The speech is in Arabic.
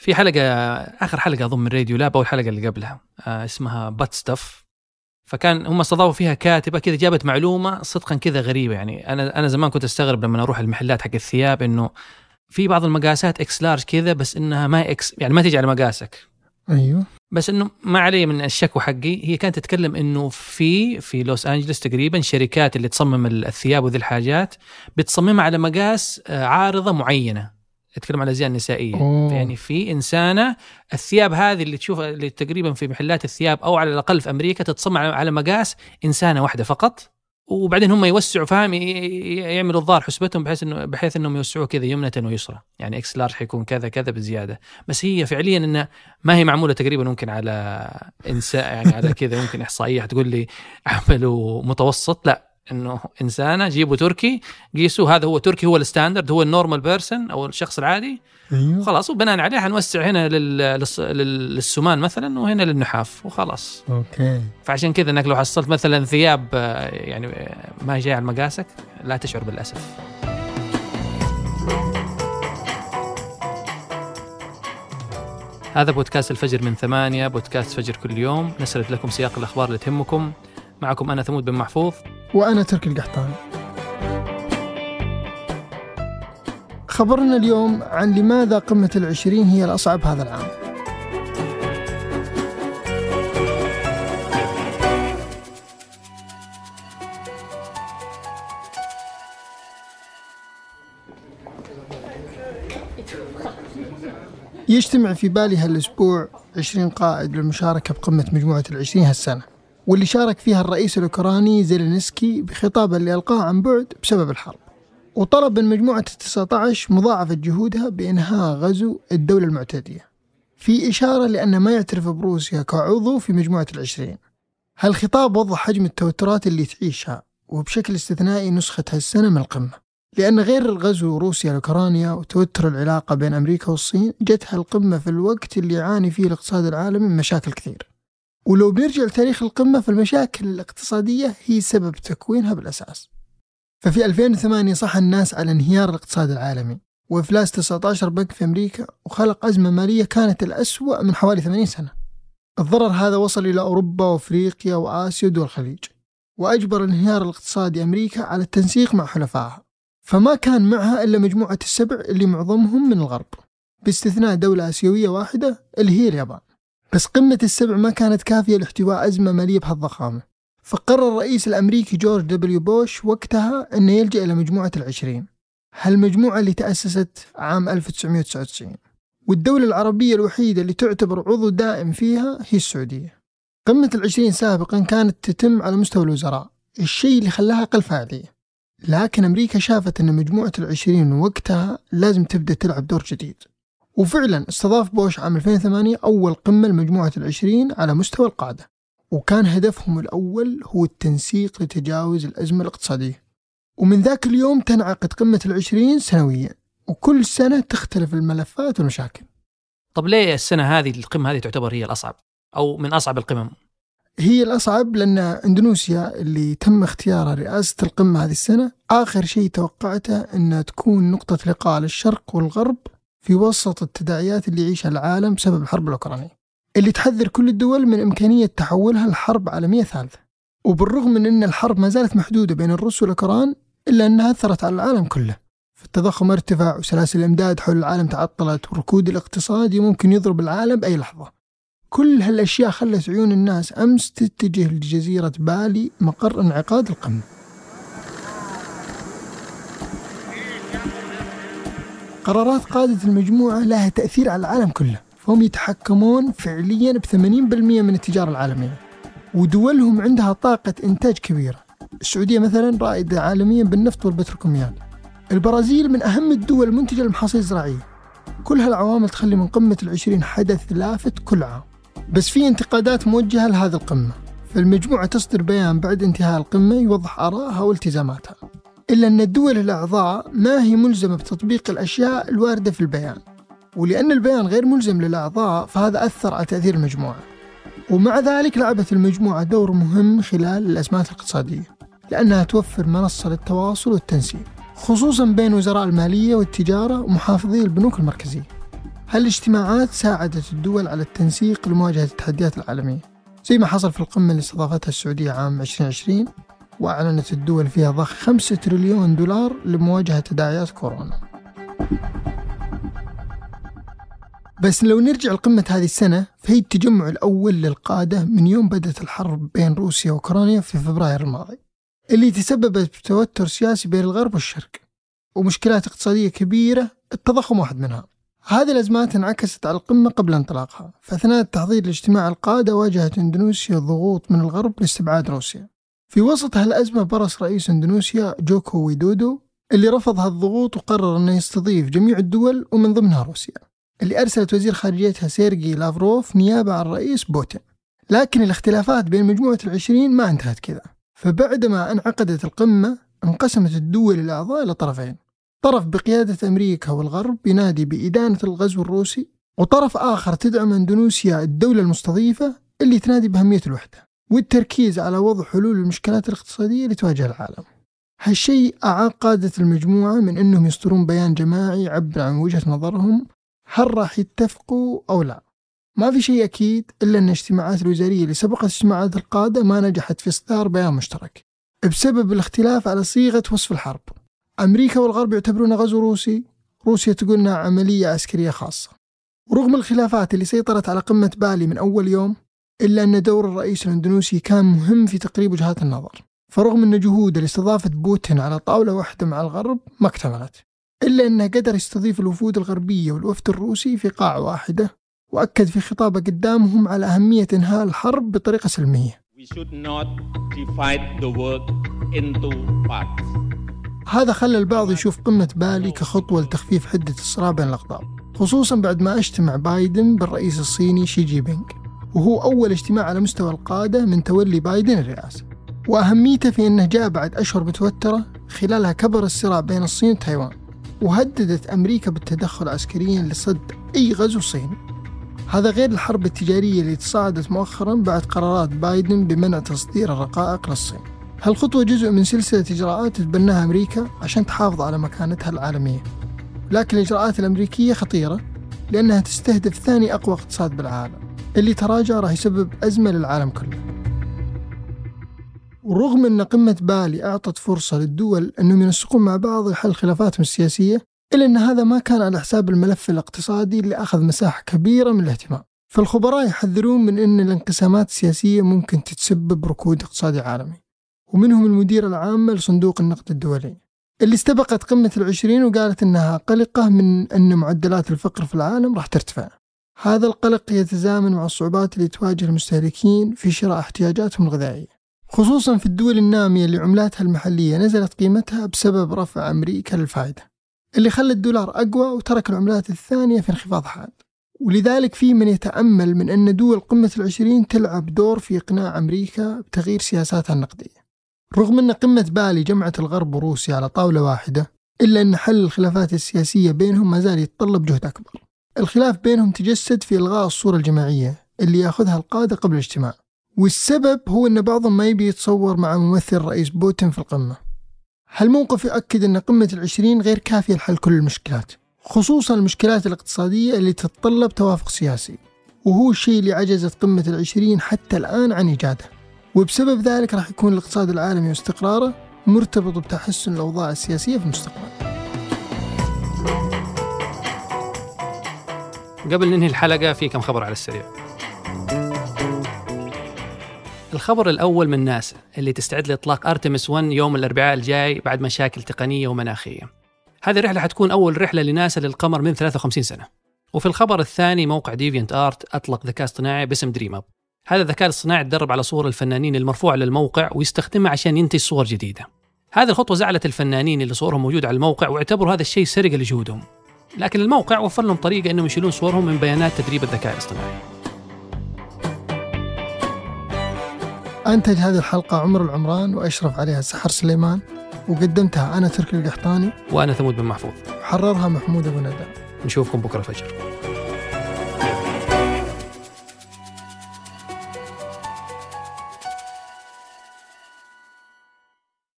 في حلقة آخر حلقة أظن من Radiolab أو الحلقة اللي قبلها آه اسمها Butt Stuff فكان هم استضافوا فيها كاتبة كذا جابت معلومة صدقا كذا غريبة. يعني أنا أنا زمان كنت أستغرب لما أروح المحلات حق الثياب إنه في بعض المقاسات X large كذا بس إنها ما X يعني ما تيجي على مقاسك. أيوه. بس إنه ما علي من الشكوى حقي. هي كانت تتكلم إنه في في لوس انجلس تقريبا شركات اللي تصمم الثياب وذي الحاجات بتصممها على مقاس آه، عارضة معينة. أتكلم على الأزياء النسائية. أوه. يعني في إنسانة الثياب هذه اللي تشوفها اللي تقريبا في محلات الثياب أو على الأقل في أمريكا تتصمم على- مقاس إنسانة واحدة فقط وبعدين هم يوسعوا فاهم؟ يعملوا الظاهر حسبتهم بحيث انه بحيث إنهم يوسعوه كذا يمنة ويسرى. يعني X large حيكون كذا كذا بزيادة. بس هي فعليا انها ما هي معمولة تقريبا ممكن على انسان يعني على كذا ممكن إحصائية تقول لي أعملوا متوسط. لا إنه إنسانة جيبوا تركي قيسوا هذا هو تركي هو ال standard هو ال normal person أو الشخص العادي. أيوه. خلاص وبناء عليه حنوسع هنا للسمان مثلا وهنا للنحاف وخلاص. Okay. فعشان كذا إنك لو حصلت مثلا ثياب آه، يعني آه، ما هي جاية على مقاسك لا تشعر بالأسف. هذا بودكاست الفجر من ثمانية بودكاست فجر كل يوم. نسرد لكم سياق الأخبار اللي تهمكم. معكم أنا ثمود بن محفوظ. وأنا تركي القحطاني. خبرنا اليوم عن لماذا قمة العشرين هي الأصعب هذا العام. يجتمع في بالي هالأسبوع 20 قائد للمشاركة بقمة مجموعة العشرين هالسنة. واللي شارك فيها الرئيس الأوكراني زيلينسكي بخطابه اللي ألقاه عن بعد بسبب الحرب. وطلب من مجموعة التسعة عشر مضاعفة جهودها بإنهاء غزو الدولة المعتدية في إشارة لأنه ما يعترف بروسيا كعضو في مجموعة العشرين. هالخطاب وضح حجم التوترات اللي تعيشها؟ وبشكل استثنائي نسخة هالسنة من القمة. لأن غير الغزو روسيا لأوكرانيا وتوتر العلاقة بين أمريكا والصين جت هالقمة في الوقت اللي يعاني فيه الاقتصاد العالمي من مشاكل كثير ولو بنرجع لتاريخ القمة فالمشاكل الاقتصادية هي سبب تكوينها بالأساس. ففي 2008 صح الناس على انهيار الاقتصاد العالمي وإفلاس 19 بنك في أمريكا وخلق أزمة مالية كانت الأسوأ من حوالي 80 سنة. الضرر هذا وصل إلى أوروبا وأفريقيا وآسيا ودول الخليج وأجبر الانهيار الاقتصادي أمريكا على التنسيق مع حلفائها. فما كان معها إلا مجموعة السبع اللي معظمهم من الغرب باستثناء دولة آسيوية واحدة اللي هي اليابان. بس قمة السبع ما كانت كافية لاحتواء أزمة مالية بهالضخامة. فقرر الرئيس الأمريكي جورج دبليو بوش وقتها أنه يلجأ إلى مجموعة العشرين. هالمجموعة اللي تأسست عام 1999 والدولة العربية الوحيدة اللي تعتبر عضو دائم فيها هي السعودية. قمة العشرين سابقا كانت تتم على مستوى الوزراء الشيء اللي خلاها أقل فاعلية. لكن أمريكا شافت أن مجموعة العشرين وقتها لازم تبدأ تلعب دور جديد. وفعلا استضاف بوش عام 2008 أول قمة لمجموعة العشرين على مستوى القادة وكان هدفهم الأول هو التنسيق لتجاوز الأزمة الاقتصادية. ومن ذاك اليوم تنعقد قمة العشرين سنويا وكل سنة تختلف الملفات والمشاكل. طب ليه السنة هذه القمة هذه تعتبر هي الأصعب؟ أو من أصعب القمم؟ هي الأصعب لأن إندونيسيا اللي تم اختيارها رئاسة القمة هذه السنة آخر شيء توقعته أنها تكون نقطة لقاء للشرق والغرب في وسط التداعيات اللي يعيشها العالم بسبب الحرب الأوكرانية اللي تحذر كل الدول من إمكانية تحولها لحرب عالمية ثالثة. وبالرغم من أن الحرب ما زالت محدودة بين الروس والأوكران إلا أنها أثرت على العالم كله. فالتضخم ارتفع وسلاسل الإمداد حول العالم تعطلت والركود الاقتصادي ممكن يضرب العالم بأي لحظة. كل هالأشياء خلت عيون الناس أمس تتجه لجزيرة بالي مقر انعقاد القمة. قرارات قادة المجموعة لها تأثير على العالم كله. فهم يتحكمون فعليا ب 80% من التجارة العالمية ودولهم عندها طاقة إنتاج كبيرة. السعودية مثلا رائدة عالميا بالنفط والبتروكيماويات البرازيل من أهم الدول المنتجة للمحاصيل الزراعية. كل هالعوامل تخلي من قمة العشرين حدث لافت كل عام. بس في انتقادات موجهة لهذه القمة. فالمجموعة تصدر بيان بعد انتهاء القمة يوضح آرائها والتزاماتها. إلا أن الدول الأعضاء ما هي ملزمة بتطبيق الأشياء الواردة في البيان. ولأن البيان غير ملزم للأعضاء فهذا أثر على تأثير المجموعة. ومع ذلك لعبت المجموعة دور مهم خلال الأزمات الاقتصادية لأنها توفر منصة للتواصل والتنسيق خصوصا بين وزراء المالية والتجارة ومحافظي البنوك المركزية. هالاجتماعات ساعدت الدول على التنسيق لمواجهة التحديات العالمية زي ما حصل في القمة اللي استضافتها السعودية عام 2020 وأعلنت الدول فيها ضخ 5 تريليون دولار لمواجهة تداعيات كورونا. بس لو نرجع لقمة هذه السنة فهي التجمع الأول للقادة من يوم بدأت الحرب بين روسيا وأوكرانيا في فبراير الماضي اللي تسببت بتوتر سياسي بين الغرب والشرق ومشكلات اقتصادية كبيرة التضخم واحد منها. هذه الأزمات انعكست على القمة قبل انطلاقها فأثناء التحضير لاجتماع القادة واجهت إندونيسيا ضغوط من الغرب لاستبعاد روسيا. في وسط هالأزمة برس رئيس إندونيسيا جوكو ويدودو اللي رفض هالضغوط وقرر أنه يستضيف جميع الدول ومن ضمنها روسيا اللي أرسلت وزير خارجيتها سيرجي لافروف نيابة عن الرئيس بوتين. لكن الاختلافات بين مجموعة العشرين ما انتهت كذا. فبعدما أنعقدت القمة انقسمت الدول الأعضاء إلى طرفين. طرف بقيادة أمريكا والغرب ينادي بإدانة الغزو الروسي وطرف آخر تدعم أندونيسيا الدولة المستضيفة اللي تنادي بأهمية الوحدة. والتركيز على وضع حلول المشكلات الاقتصادية اللي تواجه العالم. هالشيء أعاق قادة المجموعة من أنهم يصدرون بيان جماعي يعبر عن وجهة نظرهم هل راح يتفقوا أو لا. ما في شيء أكيد إلا أن الاجتماعات الوزارية اللي سبقت اجتماعات القادة ما نجحت في إصدار بيان مشترك بسبب الاختلاف على صيغة وصف الحرب. أمريكا والغرب يعتبرونه غزو روسي روسيا تقول أنها عملية عسكرية خاصة. ورغم الخلافات اللي سيطرت على قمة بالي من أول يوم إلا أن دور الرئيس الإندونيسي كان مهم في تقريب وجهات النظر فرغم أن جهود اللي استضافت بوتين على طاولة واحدة مع الغرب ما اكتملت إلا أنه قدر يستضيف الوفود الغربية والوفد الروسي في قاعة واحدة وأكد في خطابه قدامهم على أهمية إنهاء الحرب بطريقة سلمية. هذا خلى البعض يشوف قمة بالي كخطوة لتخفيف حدة الصراع بين الأقطاب خصوصا بعد ما اجتمع بايدن بالرئيس الصيني شي جي بينغ وهو أول اجتماع على مستوى القادة من تولي بايدن الرئاسة. وأهميته في أنه جاء بعد أشهر متوترة خلالها كبر الصراع بين الصين وتايوان وهددت أمريكا بالتدخل عسكريا لصد أي غزو صيني. هذا غير الحرب التجارية اللي تصاعدت مؤخرا بعد قرارات بايدن بمنع تصدير الرقائق للصين. هالخطوة جزء من سلسلة إجراءات تتبناها أمريكا عشان تحافظ على مكانتها العالمية. لكن الإجراءات الأمريكية خطيرة لأنها تستهدف ثاني أقوى اقتصاد بالعالم. اللي تراجع راح يسبب أزمة للعالم كله. ورغم أن قمة بالي أعطت فرصة للدول أنهم ينسقون مع بعض لحل خلافاتهم السياسية إلا أن هذا ما كان على حساب الملف الاقتصادي اللي أخذ مساحة كبيرة من الاهتمام. فالخبراء يحذرون من أن الانقسامات السياسية ممكن تتسبب ركود اقتصادي عالمي. ومنهم المديرة العامة لصندوق النقد الدولي اللي استبقت قمة العشرين وقالت أنها قلقة من أن معدلات الفقر في العالم راح ترتفع. هذا القلق يتزامن مع الصعوبات اللي تواجه المستهلكين في شراء احتياجاتهم الغذائية. خصوصا في الدول النامية اللي عملاتها المحلية نزلت قيمتها بسبب رفع أمريكا للفائدة اللي خلى الدولار أقوى وترك العملات الثانية في انخفاض حاد. ولذلك في من يتأمل من أن دول قمة العشرين تلعب دور في إقناع أمريكا بتغيير سياساتها النقدية. رغم أن قمة بالي جمعت الغرب وروسيا على طاولة واحدة إلا أن حل الخلافات السياسية بينهم ما زال يتطلب جهد أكبر. الخلاف بينهم تجسد في إلغاء الصورة الجماعية اللي يأخذها القادة قبل الاجتماع. والسبب هو أن بعضهم ما يبي يتصور مع ممثل رئيس بوتين في القمة. هالموقف يؤكد أن قمة العشرين غير كافية لحل كل المشكلات خصوصا المشكلات الاقتصادية اللي تتطلب توافق سياسي. وهو الشيء اللي عجزت قمة العشرين حتى الآن عن إيجاده. وبسبب ذلك راح يكون الاقتصاد العالمي واستقراره مرتبط بتحسن الأوضاع السياسية في المستقبل. قبل ننهي الحلقة في كم خبر على السريع. الخبر الأول من ناسا اللي تستعد لإطلاق أرتمس 1 يوم الأربعاء الجاي بعد مشاكل تقنية ومناخية. هذه الرحلة حتكون أول رحلة لناسا للقمر من 53 سنة. وفي الخبر الثاني موقع DeviantArt أطلق ذكاء اصطناعي باسم DreamUp هذا الذكاء الاصطناعي تدرب على صور الفنانين المرفوعة للموقع ويستخدمها عشان ينتج صور جديدة. هذه الخطوة زعلت الفنانين اللي صورهم موجودة على الموقع واعتبروا هذا الشيء سرقة لجهودهم. لكن الموقع وفر لهم طريقة أنهم يشيلون صورهم من بيانات تدريب الذكاء الاصطناعي. أنتج هذه الحلقة عمر العمران وأشرف عليها سحر سليمان وقدمتها أنا تركي القحطاني وأنا ثمود بن محفوظ. حررها محمود أبو ندى. نشوفكم بكرة الفجر